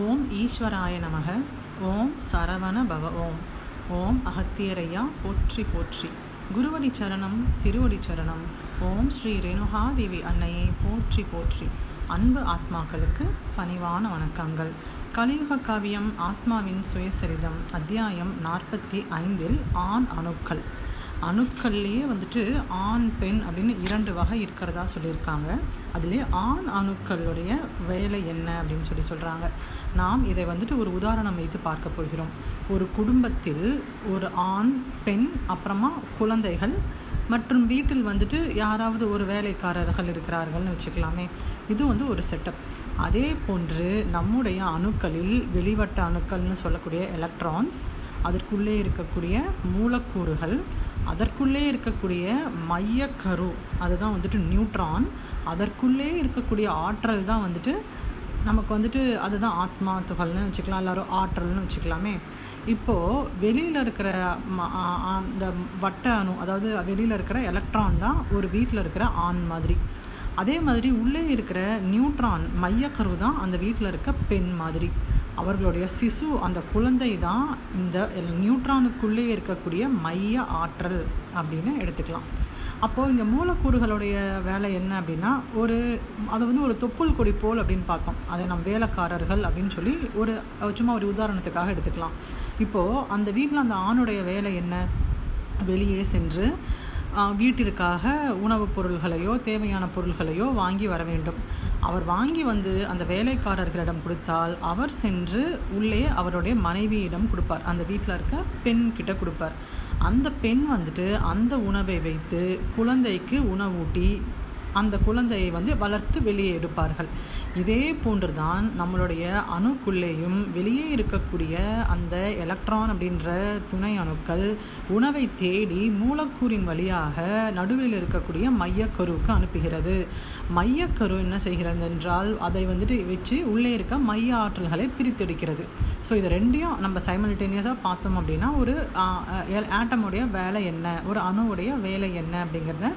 ஓம் ஈஸ்வராய நமக ஓம் சரவண பவ ஓம். ஓம் அகத்தியரையா போற்றி போற்றி. குருவடி சரணம் திருவடி சரணம். ஓம் ஸ்ரீ ரேணுகாதேவி அன்னையை போற்றி போற்றி. அன்பு ஆத்மாக்களுக்கு பணிவான வணக்கங்கள். கலியுக காவியம் ஆத்மாவின் சுயசரிதம் அத்தியாயம் நாற்பத்தி ஐந்தில் ஆண் அணுக்கள். அணுக்கள்லேயே வந்துட்டு ஆண் பெண் அப்படின்னு இரண்டு வகை இருக்கிறதா சொல்லியிருக்காங்க. அதுலேயே ஆண் அணுக்களுடைய வேலை என்ன அப்படின்னு சொல்லி சொல்கிறாங்க நாம் இதை வந்துட்டு ஒரு உதாரணம் வைத்து பார்க்க போகிறோம். ஒரு குடும்பத்தில் ஒரு ஆண் பெண் அப்புறமா குழந்தைகள் மற்றும் வீட்டில் வந்துட்டு யாராவது ஒரு வேலைக்காரர்கள் இருக்கிறார்கள்னு வச்சுக்கலாமே. இது வந்து ஒரு செட்டப் அதே போன்று நம்முடைய அணுக்களில் வெளிவட்ட அணுக்கள்னு சொல்லக்கூடிய எலக்ட்ரான்ஸ் அதற்குள்ளே இருக்கக்கூடிய மூலக்கூறுகள் அதற்குள்ளே இருக்கக்கூடிய மையக்கரு அதுதான் வந்துட்டு நியூட்ரான். அதற்குள்ளே இருக்கக்கூடிய ஆற்றல் தான் வந்துட்டு நமக்கு வந்துட்டு அதுதான் ஆத்மா துகள்னு வச்சுக்கலாம் எல்லோரும் ஆற்றல்னு வச்சுக்கலாமே. இப்போது வெளியில் இருக்கிற அந்த வட்ட அணு அதாவது வெளியில் இருக்கிற எலக்ட்ரான் தான் ஒரு வீட்டில் இருக்கிற ஆண் மாதிரி. அதே மாதிரி உள்ளே இருக்கிற நியூட்ரான் மையக்கரு தான் அந்த வீட்டில் இருக்க பெண் மாதிரி. அவர்களுடைய சிசு அந்த குழந்தை தான் இந்த நியூட்ரானுக்குள்ளே இருக்கக்கூடிய மைய ஆற்றல் அப்படின்னு எடுத்துக்கலாம். அப்போது இந்த மூலக்கூறுகளுடைய வேலை என்ன அப்படின்னா ஒரு அதை வந்து ஒரு தொப்புள் கொடி போல் அப்படின்னு பார்த்தோம். அதை நம் வேலைக்காரர்கள் அப்படின்னு சொல்லி ஒரு சும்மா ஒரு உதாரணத்துக்காக எடுத்துக்கலாம். இப்போது அந்த வீட்டில் அந்த ஆணுடைய வேலை என்ன? வெளியே சென்று வீட்டிற்காக உணவுப் பொருள்களையோ தேவையான பொருள்களையோ வாங்கி வர வேண்டும். அவர் வாங்கி வந்து அந்த வேலைக்காரர்களிடம் கொடுத்தால் அவர் சென்று உள்ளே அவருடைய மனைவியிடம் கொடுப்பார். அந்த வீட்டில் இருக்க பெண் கிட்ட கொடுப்பார். அந்த பெண் வந்துட்டு அந்த உணவை வைத்து குழந்தைக்கு உணவூட்டி அந்த குழந்தையை வந்து வளர்த்து வெளியே எடுப்பார்கள். இதே போன்றுதான் நம்மளுடைய அணுக்குள்ளேயும் வெளியே இருக்கக்கூடிய அந்த எலக்ட்ரான் அப்படின்ற துணை அணுக்கள் உணவை தேடி மூலக்கூறின் வழியாக நடுவில் இருக்கக்கூடிய மையக்கருவுக்கு அனுப்புகிறது. மையக்கரு என்ன செய்கிறது என்றால் அதை வந்துட்டு வச்சு உள்ளே இருக்க மைய ஆற்றல்களை பிரித்தெடுக்கிறது. ஸோ இது ரெண்டையும் நம்ம சைமல்டேனியஸாக பார்த்தோம் அப்படின்னா ஒரு ஆட்டமுடைய வேலை என்ன? ஒரு அணுவுடைய வேலை என்ன அப்படிங்கிறத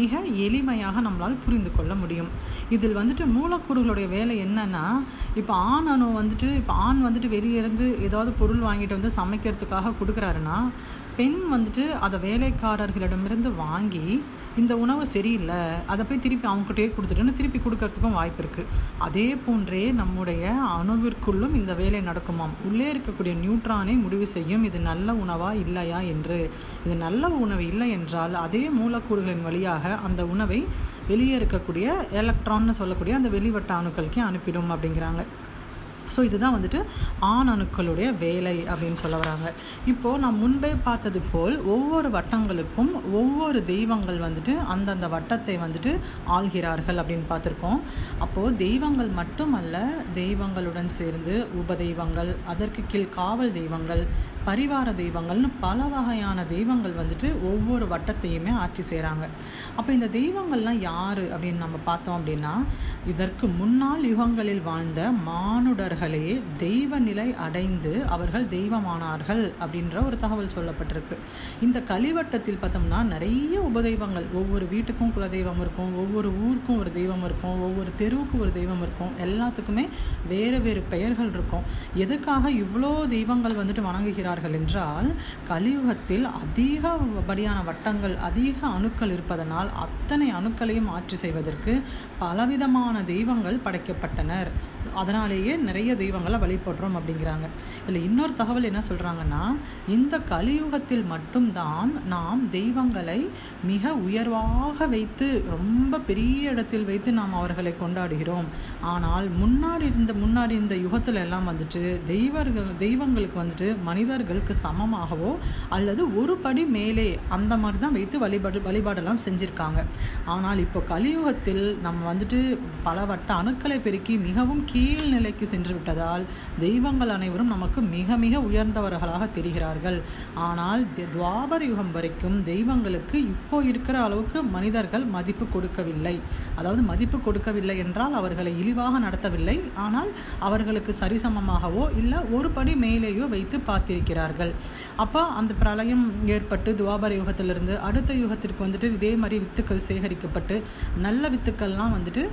மிக எளிமையாக நம்மளால் புரிந்து கொள்ள முடியும். இதில் வந்துட்டு மூலக்கூறுகளுடைய வேலை என்னன்னா இப்போ ஆண் அணு வந்துட்டு இப்போ ஆண் வந்துட்டு வெளியே இருந்து ஏதாவது பொருள் வாங்கிட்டு வந்து சமைக்கிறதுக்காக கொடுக்குறாருன்னா பெண் வந்துட்டு அதை வேலைக்காரர்களிடமிருந்து வாங்கி இந்த உணவு சரியில்லை அதை போய் திருப்பி அவங்ககிட்டயே கொடுத்துட்டுன்னு திருப்பி கொடுக்கறதுக்கும் வாய்ப்பு இருக்குது அதே போன்றே நம்முடைய அணுவிற்குள்ளும் இந்த வேலை நடக்குமாம். உள்ளே இருக்கக்கூடிய நியூட்ரானை முடிவு செய்யும் இது நல்ல உணவா இல்லையா என்று. இது நல்ல உணவு இல்லை என்றால் அதே மூலக்கூறுகளின் வழியாக அந்த உணவை வெளியே இருக்கக்கூடிய எலக்ட்ரான்னு சொல்லக்கூடிய அந்த வெளிவட்ட அணுக்களுக்கே அனுப்பிடும் அப்படிங்கிறாங்க. ஸோ இதுதான் வந்துட்டு ஆண் அணுக்களுடைய வேலை அப்படின்னு சொல்ல வராங்க. இப்போது நான் முன்பே பார்த்தது போல் ஒவ்வொரு வட்டங்களுக்கும் ஒவ்வொரு தெய்வங்கள் வந்துட்டு அந்தந்த வட்டத்தை வந்துட்டு ஆள்கிறார்கள் அப்படின்னு பார்த்துருக்கோம். அப்போது தெய்வங்கள் மட்டுமல்ல தெய்வங்களுடன் சேர்ந்து உபதெய்வங்கள் அதற்கு கீழ் காவல் தெய்வங்கள் பரிவார தெய்வங்கள்னு பல வகையான தெய்வங்கள் வந்துட்டு ஒவ்வொரு வட்டத்தையுமே ஆட்சி செய்கிறாங்க அப்போ இந்த தெய்வங்கள்லாம் யார் அப்படின்னு நம்ம பார்த்தோம் அப்படின்னா இதற்கு முன்னாள் யுகங்களில் வாழ்ந்த மானுடர்களே தெய்வ நிலை அடைந்து அவர்கள் தெய்வமானார்கள் அப்படின்ற ஒரு தகவல் சொல்லப்பட்டிருக்கு. இந்த கலிவட்டத்தில் பார்த்தோம்னா நிறைய உபதெய்வங்கள். ஒவ்வொரு வீட்டுக்கும் குலதெய்வம் இருக்கும் ஒவ்வொரு ஊருக்கும் ஒரு தெய்வம் இருக்கும் ஒவ்வொரு தெருவுக்கும் ஒரு தெய்வம் இருக்கும். எல்லாத்துக்குமே வேறு வேறு பெயர்கள் இருக்கும். எதுக்காக இவ்வளோ தெய்வங்கள் வந்துட்டு வணங்குகிறார்கள் என்றால் கலியுகத்தில் அதிகப்படியான வட்டங்கள் அதிக அணுக்கள் இருப்பதனால் அத்தனை அணுக்களையும் ஆட்சி செய்வதற்கு பலவிதமான தெய்வங்கள் படைக்கப்பட்டனர். அதனாலேயே நிறைய தெய்வங்களை வழிபடுறோம் அப்படிங்கிறாங்க. இல்லை இன்னொரு தகவல் என்ன சொல்கிறாங்கன்னா இந்த கலியுகத்தில் மட்டும்தான் நாம் தெய்வங்களை மிக உயர்வாக வைத்து ரொம்ப பெரிய இடத்தில் வைத்து நாம் அவர்களை கொண்டாடுகிறோம். ஆனால் முன்னாடி இருந்த முன்னாடி இந்த யுகத்தில் எல்லாம் வந்துட்டு தெய்வர்கள் தெய்வங்களுக்கு வந்துட்டு தேவர்களுக்கு சமமாகவோ அல்லது ஒரு படி மேலே அந்த மாதிரி தான் வைத்து வழிபாடு வழிபாடெல்லாம் செஞ்சுருக்காங்க. ஆனால் இப்போ கலியுகத்தில் நம்ம வந்துட்டு பல வட்ட அணுக்களை பெருக்கி மிகவும் கீழ்நிலைக்கு சென்று விட்டதால் தெய்வங்கள் அனைவரும் நமக்கு மிக மிக உயர்ந்தவர்களாக தெரிகிறார்கள். ஆனால் துவாபர யுகம் வரைக்கும் தெய்வங்களுக்கு இப்போ இருக்கிற அளவுக்கு மனிதர்கள் மதிப்பு கொடுக்கவில்லை. அதாவது மதிப்பு கொடுக்கவில்லை என்றால் அவர்களை இழிவாக நடத்தவில்லை. ஆனால் அவர்களுக்கு சரிசமமாகவோ இல்லை ஒரு படி மேலேயோ வைத்து செய்கிறார்கள். அப்போ அந்த பிரளயம் ஏற்பட்டு துவாபர யுகத்திலிருந்து அடுத்த யுகத்திற்கு வந்துட்டு இதே மாதிரி வித்துக்கள் சேகரிக்கப்பட்டு நல்ல வித்துக்கள்லாம் வந்துட்டு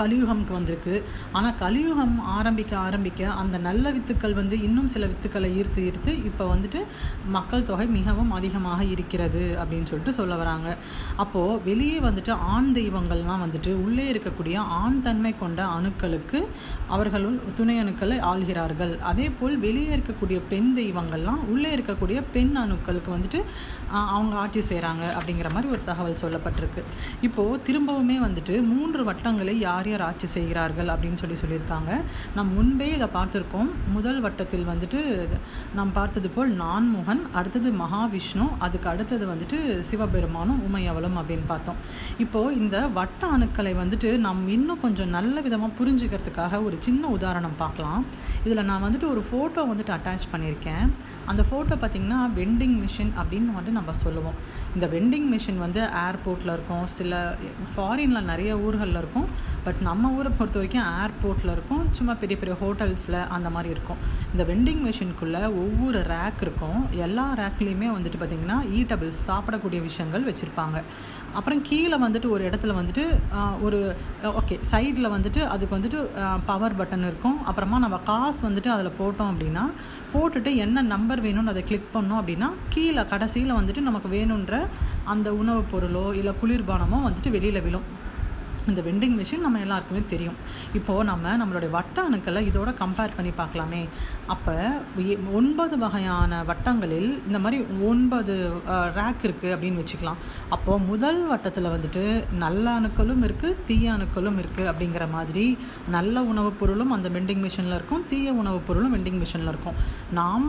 கலியுகம்க்கு வந்திருக்கு. ஆனால் கலியுகம் ஆரம்பிக்க ஆரம்பிக்க அந்த நல்ல வித்துக்கள் வந்து இன்னும் சில வித்துக்களை ஈர்த்து ஈர்த்து இப்போ வந்துட்டு மக்கள் தொகை மிகவும் அதிகமாக இருக்கிறது அப்படின்னு சொல்லிட்டு சொல்ல வராங்க. அப்போது வெளியே வந்துட்டு ஆண் தெய்வங்கள்லாம் வந்துட்டு உள்ளே இருக்கக்கூடிய ஆண் தன்மை கொண்ட அணுக்களுக்கு அவர்களுள் துணை அணுக்களை ஆள்கிறார்கள். அதே போல் வெளியே இருக்கக்கூடிய பெண் தெய்வங்கள்லாம் உள்ளே இருக்கக்கூடிய பெண் அணுக்களுக்கு வந்துட்டு அவங்க ஆட்சி செய்கிறாங்க அப்படிங்கிற மாதிரி ஒரு தகவல் சொல்லப்பட்டிருக்கு. இப்போது திரும்பவுமே வந்துட்டு மூன்று வட்டங்களை யார் ஆரியர் ஆட்சி செய்கிறார்கள் அப்படின்னு சொல்லி சொல்லியிருக்காங்க. நம் முன்பே இதை பார்த்துருக்கோம். முதல் வட்டத்தில் வந்துட்டு நாம் பார்த்தது போல் நான்முகன் அடுத்தது மகாவிஷ்ணு அதுக்கு அடுத்தது வந்துட்டு சிவபெருமானும் உமையவளும் அப்படின்னு பார்த்தோம். இப்போது இந்த வட்ட அணுக்களை வந்துட்டு நாம் இன்னும் கொஞ்சம் நல்ல விதமாக புரிஞ்சுக்கிறதுக்காக ஒரு சின்ன உதாரணம் பார்க்கலாம். இதில் நான் வந்துட்டு ஒரு ஃபோட்டோ வந்துட்டு அட்டாச் பண்ணியிருக்கேன். அந்த ஃபோட்டோ பார்த்திங்கன்னா வெண்டிங் மிஷின் அப்படின்னு வந்துட்டு நம்ம சொல்லுவோம். இந்த வெண்டிங் மிஷின் வந்து ஏர்போர்ட்டில் இருக்கும். சில ஃபாரினில் நிறைய ஊர்களில் இருக்கும். பட் நம்ம ஊரை பொறுத்த வரைக்கும் ஏர்போர்ட்டில் இருக்கும். சும்மா பெரிய பெரிய ஹோட்டல்ஸில் அந்த மாதிரி இருக்கும். இந்த வெண்டிங் மிஷினுக்குள்ளே ஒவ்வொரு ரேக் இருக்கும். எல்லா ரேக்லேயுமே வந்துட்டு பார்த்திங்கன்னா ஈட்டபிள்ஸ் சாப்பிடக்கூடிய விஷயங்கள் வச்சுருப்பாங்க. அப்புறம் கீழே வந்துட்டு ஒரு இடத்துல வந்துட்டு ஒரு ஓகே சைடில் வந்துட்டு அதுக்கு வந்துட்டு பவர் பட்டன் இருக்கும். அப்புறமா நம்ம காசு வந்துட்டு அதில் போட்டோம் அப்படின்னா போட்டுட்டு என்ன நம்பர் வேணும்னு அதை கிளிக் பண்ணோம் அப்படின்னா கீழே கடைசியில் வந்துட்டு நமக்கு வேணுன்ற அந்த உணவுப் பொருளோ இல்லை குளிர்பானமோ வந்துட்டு வெளியில் விழும். இந்த வெண்டிங் மிஷின் நம்ம எல்லாருக்குமே தெரியும். இப்போது நம்ம நம்மளுடைய வட்ட அணுக்களை இதோட கம்பேர் பண்ணி பார்க்கலாமே. அப்போ ஒன்பது வகையான வட்டங்களில் இந்த மாதிரி ஒன்பது ரேக் இருக்குது அப்படின்னு வச்சுக்கலாம். அப்போது முதல் வட்டத்தில் வந்துட்டு நல்ல அணுக்களும் இருக்குது தீய அணுக்களும் இருக்குது அப்படிங்கிற மாதிரி நல்ல உணவுப் பொருளும் அந்த வெண்டிங் மிஷினில் இருக்கும் தீய உணவுப் பொருளும் வெண்டிங் மிஷினில் இருக்கும். நாம்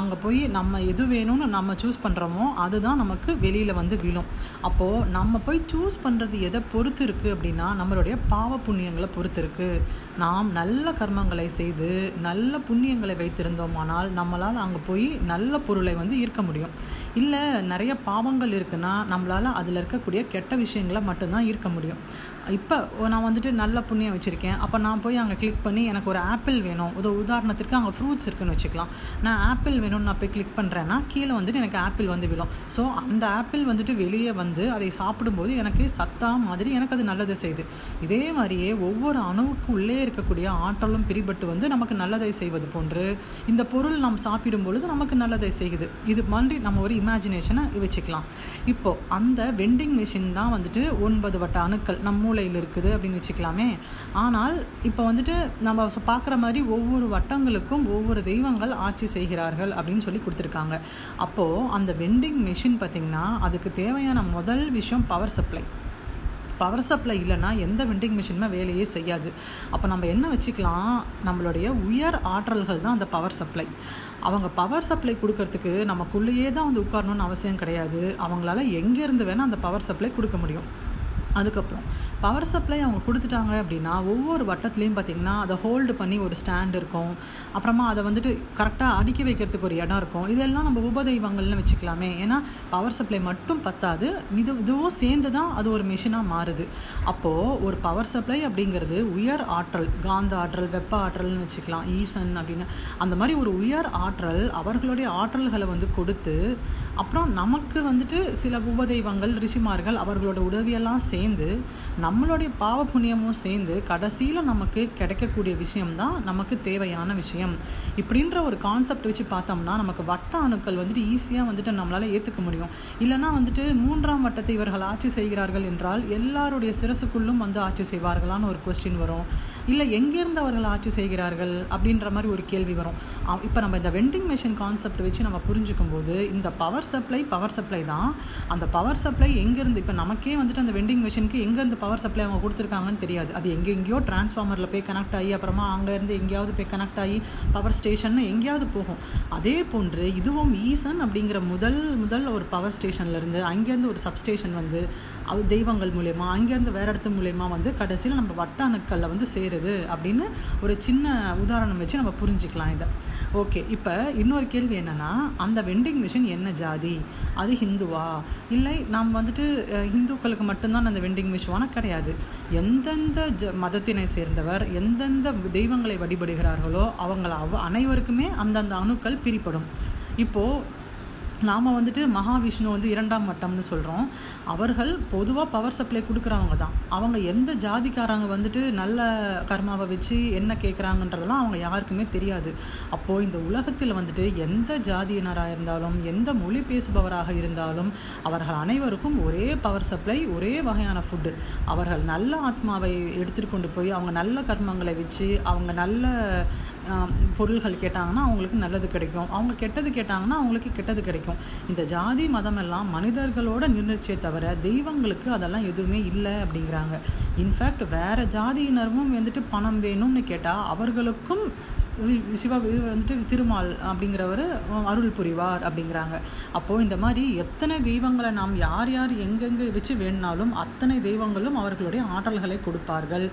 அங்கே போய் நம்ம எது வேணும்னு நம்ம சூஸ் பண்ணுறோமோ அதுதான் நமக்கு வெளியில் வந்து விழும். அப்போது நம்ம போய் சூஸ் பண்ணுறது எதை பொறுத்து இருக்குது அப்படின்னா நம்மளுடைய பாவ புண்ணியங்களை பொறுத்து இருக்குது நாம் நல்ல கர்மங்களை செய்து நல்ல புண்ணியங்களை வைத்திருந்தோமானால் நம்மளால் அங்கே போய் நல்ல பொருளை வந்து ஈர்க்க முடியும். இல்லை நிறைய பாவங்கள் இருக்குன்னா நம்மளால் அதில் இருக்கக்கூடிய கெட்ட விஷயங்களை மட்டும்தான் ஈர்க்க முடியும். இப்போ நான் வந்துட்டு நல்ல புண்ணியம் வச்சுருக்கேன். அப்போ நான் போய் அங்கே கிளிக் பண்ணி எனக்கு ஒரு ஆப்பிள் வேணும். ஒரு உதாரணத்திற்கு அங்கே ஃப்ரூட்ஸ் இருக்குன்னு வச்சுக்கலாம். நான் ஆப்பிள் வேணும்னு நான் போய் கிளிக் பண்ணுறேன்னா கீழே வந்துட்டு எனக்கு ஆப்பிள் வந்து விழும். ஸோ அந்த ஆப்பிள் வந்துட்டு வெளியே வந்து அதை சாப்பிடும்போது எனக்கு சத்தா மாதிரி எனக்கு அது நல்லது செய்யுது. இதே மாதிரியே ஒவ்வொரு அணுவுக்கு உள்ளே இருக்கக்கூடிய ஆற்றலும் பிரிபட்டு வந்து நமக்கு நல்லதை செய்வது போன்று இந்த பொருள் நாம் சாப்பிடும் பொழுது நமக்கு நல்லதை செய்யுது. இது மாதிரி நம்ம ஒரு இமேஜினேஷனை வச்சுக்கலாம். இப்போது அந்த வெண்டிங் மிஷின் தான் வந்துட்டு ஒன்பது வட்ட அணுக்கள் நம்ம மூளையில் இருக்குது அப்படின்னு வச்சுக்கலாமே. ஆனால் இப்போ வந்துட்டு நம்ம பார்க்குற மாதிரி ஒவ்வொரு வட்டங்களுக்கும் ஒவ்வொரு தெய்வங்கள் ஆட்சி செய்கிறார்கள் அப்படின்னு சொல்லி கொடுத்துருக்காங்க. அப்போது அந்த வெண்டிங் மிஷின் பார்த்திங்கன்னா அதுக்கு தேவையான முதல் விஷயம் பவர் சப்ளை பவர் சப்ளை இல்லைன்னா எந்த வெண்டிங் மிஷினுமே வேலையே செய்யாது. அப்போ நம்ம என்ன வச்சுக்கலாம்? நம்மளுடைய உயர் ஆற்றல்கள் தான் அந்த பவர் சப்ளை அவங்க பவர் சப்ளை கொடுக்கறதுக்கு நமக்குள்ளேயே தான் வந்து உட்காரணும்னு அவசியம் கிடையாது. அவங்களால எங்கேருந்து வேணால் அந்த பவர் சப்ளை கொடுக்க முடியும். அதுக்கப்புறம் பவர் சப்ளை அவங்க கொடுத்துட்டாங்க அப்படின்னா ஒவ்வொரு வட்டத்துலேயும் பார்த்திங்கன்னா அதை ஹோல்டு பண்ணி ஒரு ஸ்டாண்ட் இருக்கும். அப்புறமா அதை வந்துட்டு கரெக்டாக அடுக்கி வைக்கிறதுக்கு ஒரு இடம் இருக்கும். இதெல்லாம் நம்ம உபதெய்வங்கள்னு வச்சுக்கலாமே. ஏன்னா பவர் சப்ளை மட்டும் பத்தாது. இது இதுவும் சேர்ந்து தான் அது ஒரு மிஷினாக மாறுது. அப்போது ஒரு பவர் சப்ளை அப்படிங்கிறது உயர் ஆற்றல் காந்த ஆற்றல் வெப்ப ஆற்றல்னு வச்சுக்கலாம். ஈசன் அப்படின்னு. அந்த மாதிரி ஒரு உயர் ஆற்றல் அவர்களுடைய ஆற்றல்களை வந்து கொடுத்து அப்புறம் நமக்கு வந்துட்டு சில உபதெய்வங்கள் ரிஷிமார்கள் அவர்களோட உதவியெல்லாம் சேர்ந்து சேர்ந்து நம்மளுடைய பாவ புண்ணியமும் சேர்ந்து கடைசியில் நமக்கு கிடைக்கக்கூடிய விஷயம்தான் நமக்கு தேவையான விஷயம். இப்படின்ற ஒரு கான்செப்ட் வச்சு பார்த்தோம்னா நமக்கு வட்ட அணுக்கள் வந்துட்டு ஈஸியாக வந்துட்டு நம்மளால் ஏற்றுக்க முடியும். இல்லைனா வந்துட்டு மூன்றாம் வட்டத்தை இவர்கள் ஆட்சி செய்கிறார்கள் என்றால் எல்லாருடைய சிரசுக்குள்ளும் வந்து ஆட்சி செய்வார்களான்னு ஒரு கொஸ்டின் வரும். இல்லை எங்கேருந்து அவர்கள் ஆட்சி செய்கிறார்கள் அப்படின்ற மாதிரி ஒரு கேள்வி வரும். இப்போ நம்ம இந்த வெண்டிங் மிஷின் கான்செப்ட் வச்சு நம்ம புரிஞ்சுக்கும் போது இந்த பவர் சப்ளை பவர் சப்ளை தான். அந்த பவர் சப்ளை எங்கேருந்து இப்போ நமக்கே வந்துட்டு அந்த வெண்டிங் மிஷினுக்கு எங்கேருந்து பவர் சப்ளை அவங்க கொடுத்துருக்காங்கன்னு தெரியாது. அது எங்கே எங்கேயோ டிரான்ஸ்ஃபார்மரில் போய் கனெக்ட் ஆகி அப்புறமா அங்கேருந்து எங்கேயாவது போய் கனெக்ட் ஆகி பவர் ஸ்டேஷன்னு எங்கேயாவது போகும். அதே போன்று இதுவும் ஈசன் அப்படிங்கிற முதல் முதல் ஒரு பவர் ஸ்டேஷன்லேருந்து அங்கேருந்து ஒரு சப்ஸ்டேஷன் வந்து அது தெய்வங்கள் மூலயமா அங்கேருந்து வேறு இடத்து மூலயமா வந்து கடைசியில் நம்ம வட்ட அணுக்களில் வந்து சேருது அப்படின்னு ஒரு சின்ன உதாரணம் வச்சு நம்ம புரிஞ்சுக்கலாம் இதை. ஓகே இப்போ இன்னொரு கேள்வி என்னென்னா அந்த வெண்டிங் மிஷின் என்ன ஜாதி? அது ஹிந்துவா? இல்லை நாம் வந்துட்டு ஹிந்துக்களுக்கு மட்டும்தான் அந்த வெண்டிங் மிஷினான கிடையாது. எந்தெந்த ஜ மதத்தினை சேர்ந்தவர் எந்தெந்த தெய்வங்களை வழிபடுகிறார்களோ அவங்கள அவ அனைவருக்குமே அந்தந்த அணுக்கள் பிரிப்படும். இப்போது நாம் வந்துட்டு மகாவிஷ்ணு வந்து இரண்டாம் வட்டம்னு சொல்கிறோம் அவர்கள் பொதுவாக பவர் சப்ளை கொடுக்குறவங்க தான். அவங்க எந்த ஜாதிக்காரங்க வந்துட்டு நல்ல கர்மாவை வச்சு என்ன கேட்குறாங்கன்றதெல்லாம் அவங்க யாருக்குமே தெரியாது. அப்போது இந்த உலகத்தில் வந்துட்டு எந்த ஜாதியினராக இருந்தாலும் எந்த மொழி பேசுபவராக இருந்தாலும் அவர்கள் அனைவருக்கும் ஒரே பவர் சப்ளை ஒரே வகையான ஃபுட்டு அவர்கள் நல்ல ஆத்மாவை எடுத்துகிட்டு கொண்டு போய் அவங்க நல்ல கர்மங்களை வச்சு அவங்க நல்ல பொருள்கள் கேட்டாங்கன்னா அவங்களுக்கு நல்லது கிடைக்கும். அவங்க கெட்டது கேட்டாங்கன்னா அவங்களுக்கு கெட்டது கிடைக்கும். இந்த ஜாதி மதம் எல்லாம் மனிதர்களோட நிர்ணயிச்சே தவிர தெய்வங்களுக்கு அதெல்லாம் எதுவுமே இல்லை அப்படிங்கிறாங்க. இன்ஃபேக்ட் வேறு ஜாதியினரும் வந்துட்டு பணம் வேணும்னு கேட்டால் அவர்களுக்கும் சிவா வந்துட்டு திருமால் அப்படிங்கிறவர் அருள் புரிவார் அப்படிங்கிறாங்க. அப்போது இந்த மாதிரி எத்தனை தெய்வங்களை நாம் யார் யார் எங்கெங்கே வச்சு வேணுனாலும் அத்தனை தெய்வங்களும் அவர்களுடைய ஆற்றல்களை கொடுப்பார்கள்.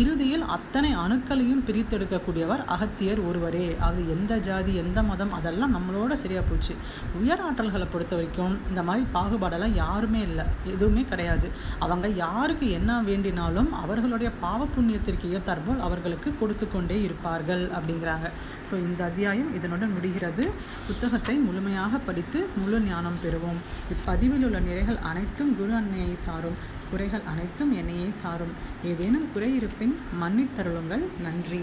இறுதியில் அத்தனை அணுக்களையும் பிரித்தெடுக்கக்கூடியவர் அகத் அகத்தியர் ஒருவரே. அது எந்த ஜாதி எந்த மதம் அதெல்லாம் நம்மளோட சரியாக போச்சு. உயர் ஆற்றல்களை பொறுத்த வரைக்கும் இந்த மாதிரி பாகுபாடெல்லாம் யாருமே இல்லை. எதுவுமே கிடையாது. அவங்க யாருக்கு என்ன வேண்டினாலும் அவர்களுடைய பாவ புண்ணியத்திற்கு ஏற்றாற்போல் அவர்களுக்கு கொடுத்து கொண்டே இருப்பார்கள் அப்படிங்கிறாங்க. ஸோ இந்த அத்தியாயம் இதனுடன் முடிகிறது. புத்தகத்தை முழுமையாக படித்து முழு ஞானம் பெறுவோம். இப்பதிவில் உள்ள நிறைகள் அனைத்தும் குரு அன்னையை சாரும். குறைகள் அனைத்தும் என்னையே சாரும். ஏதேனும் குறை இருப்பின் மன்னித்தருளுங்கள். நன்றி.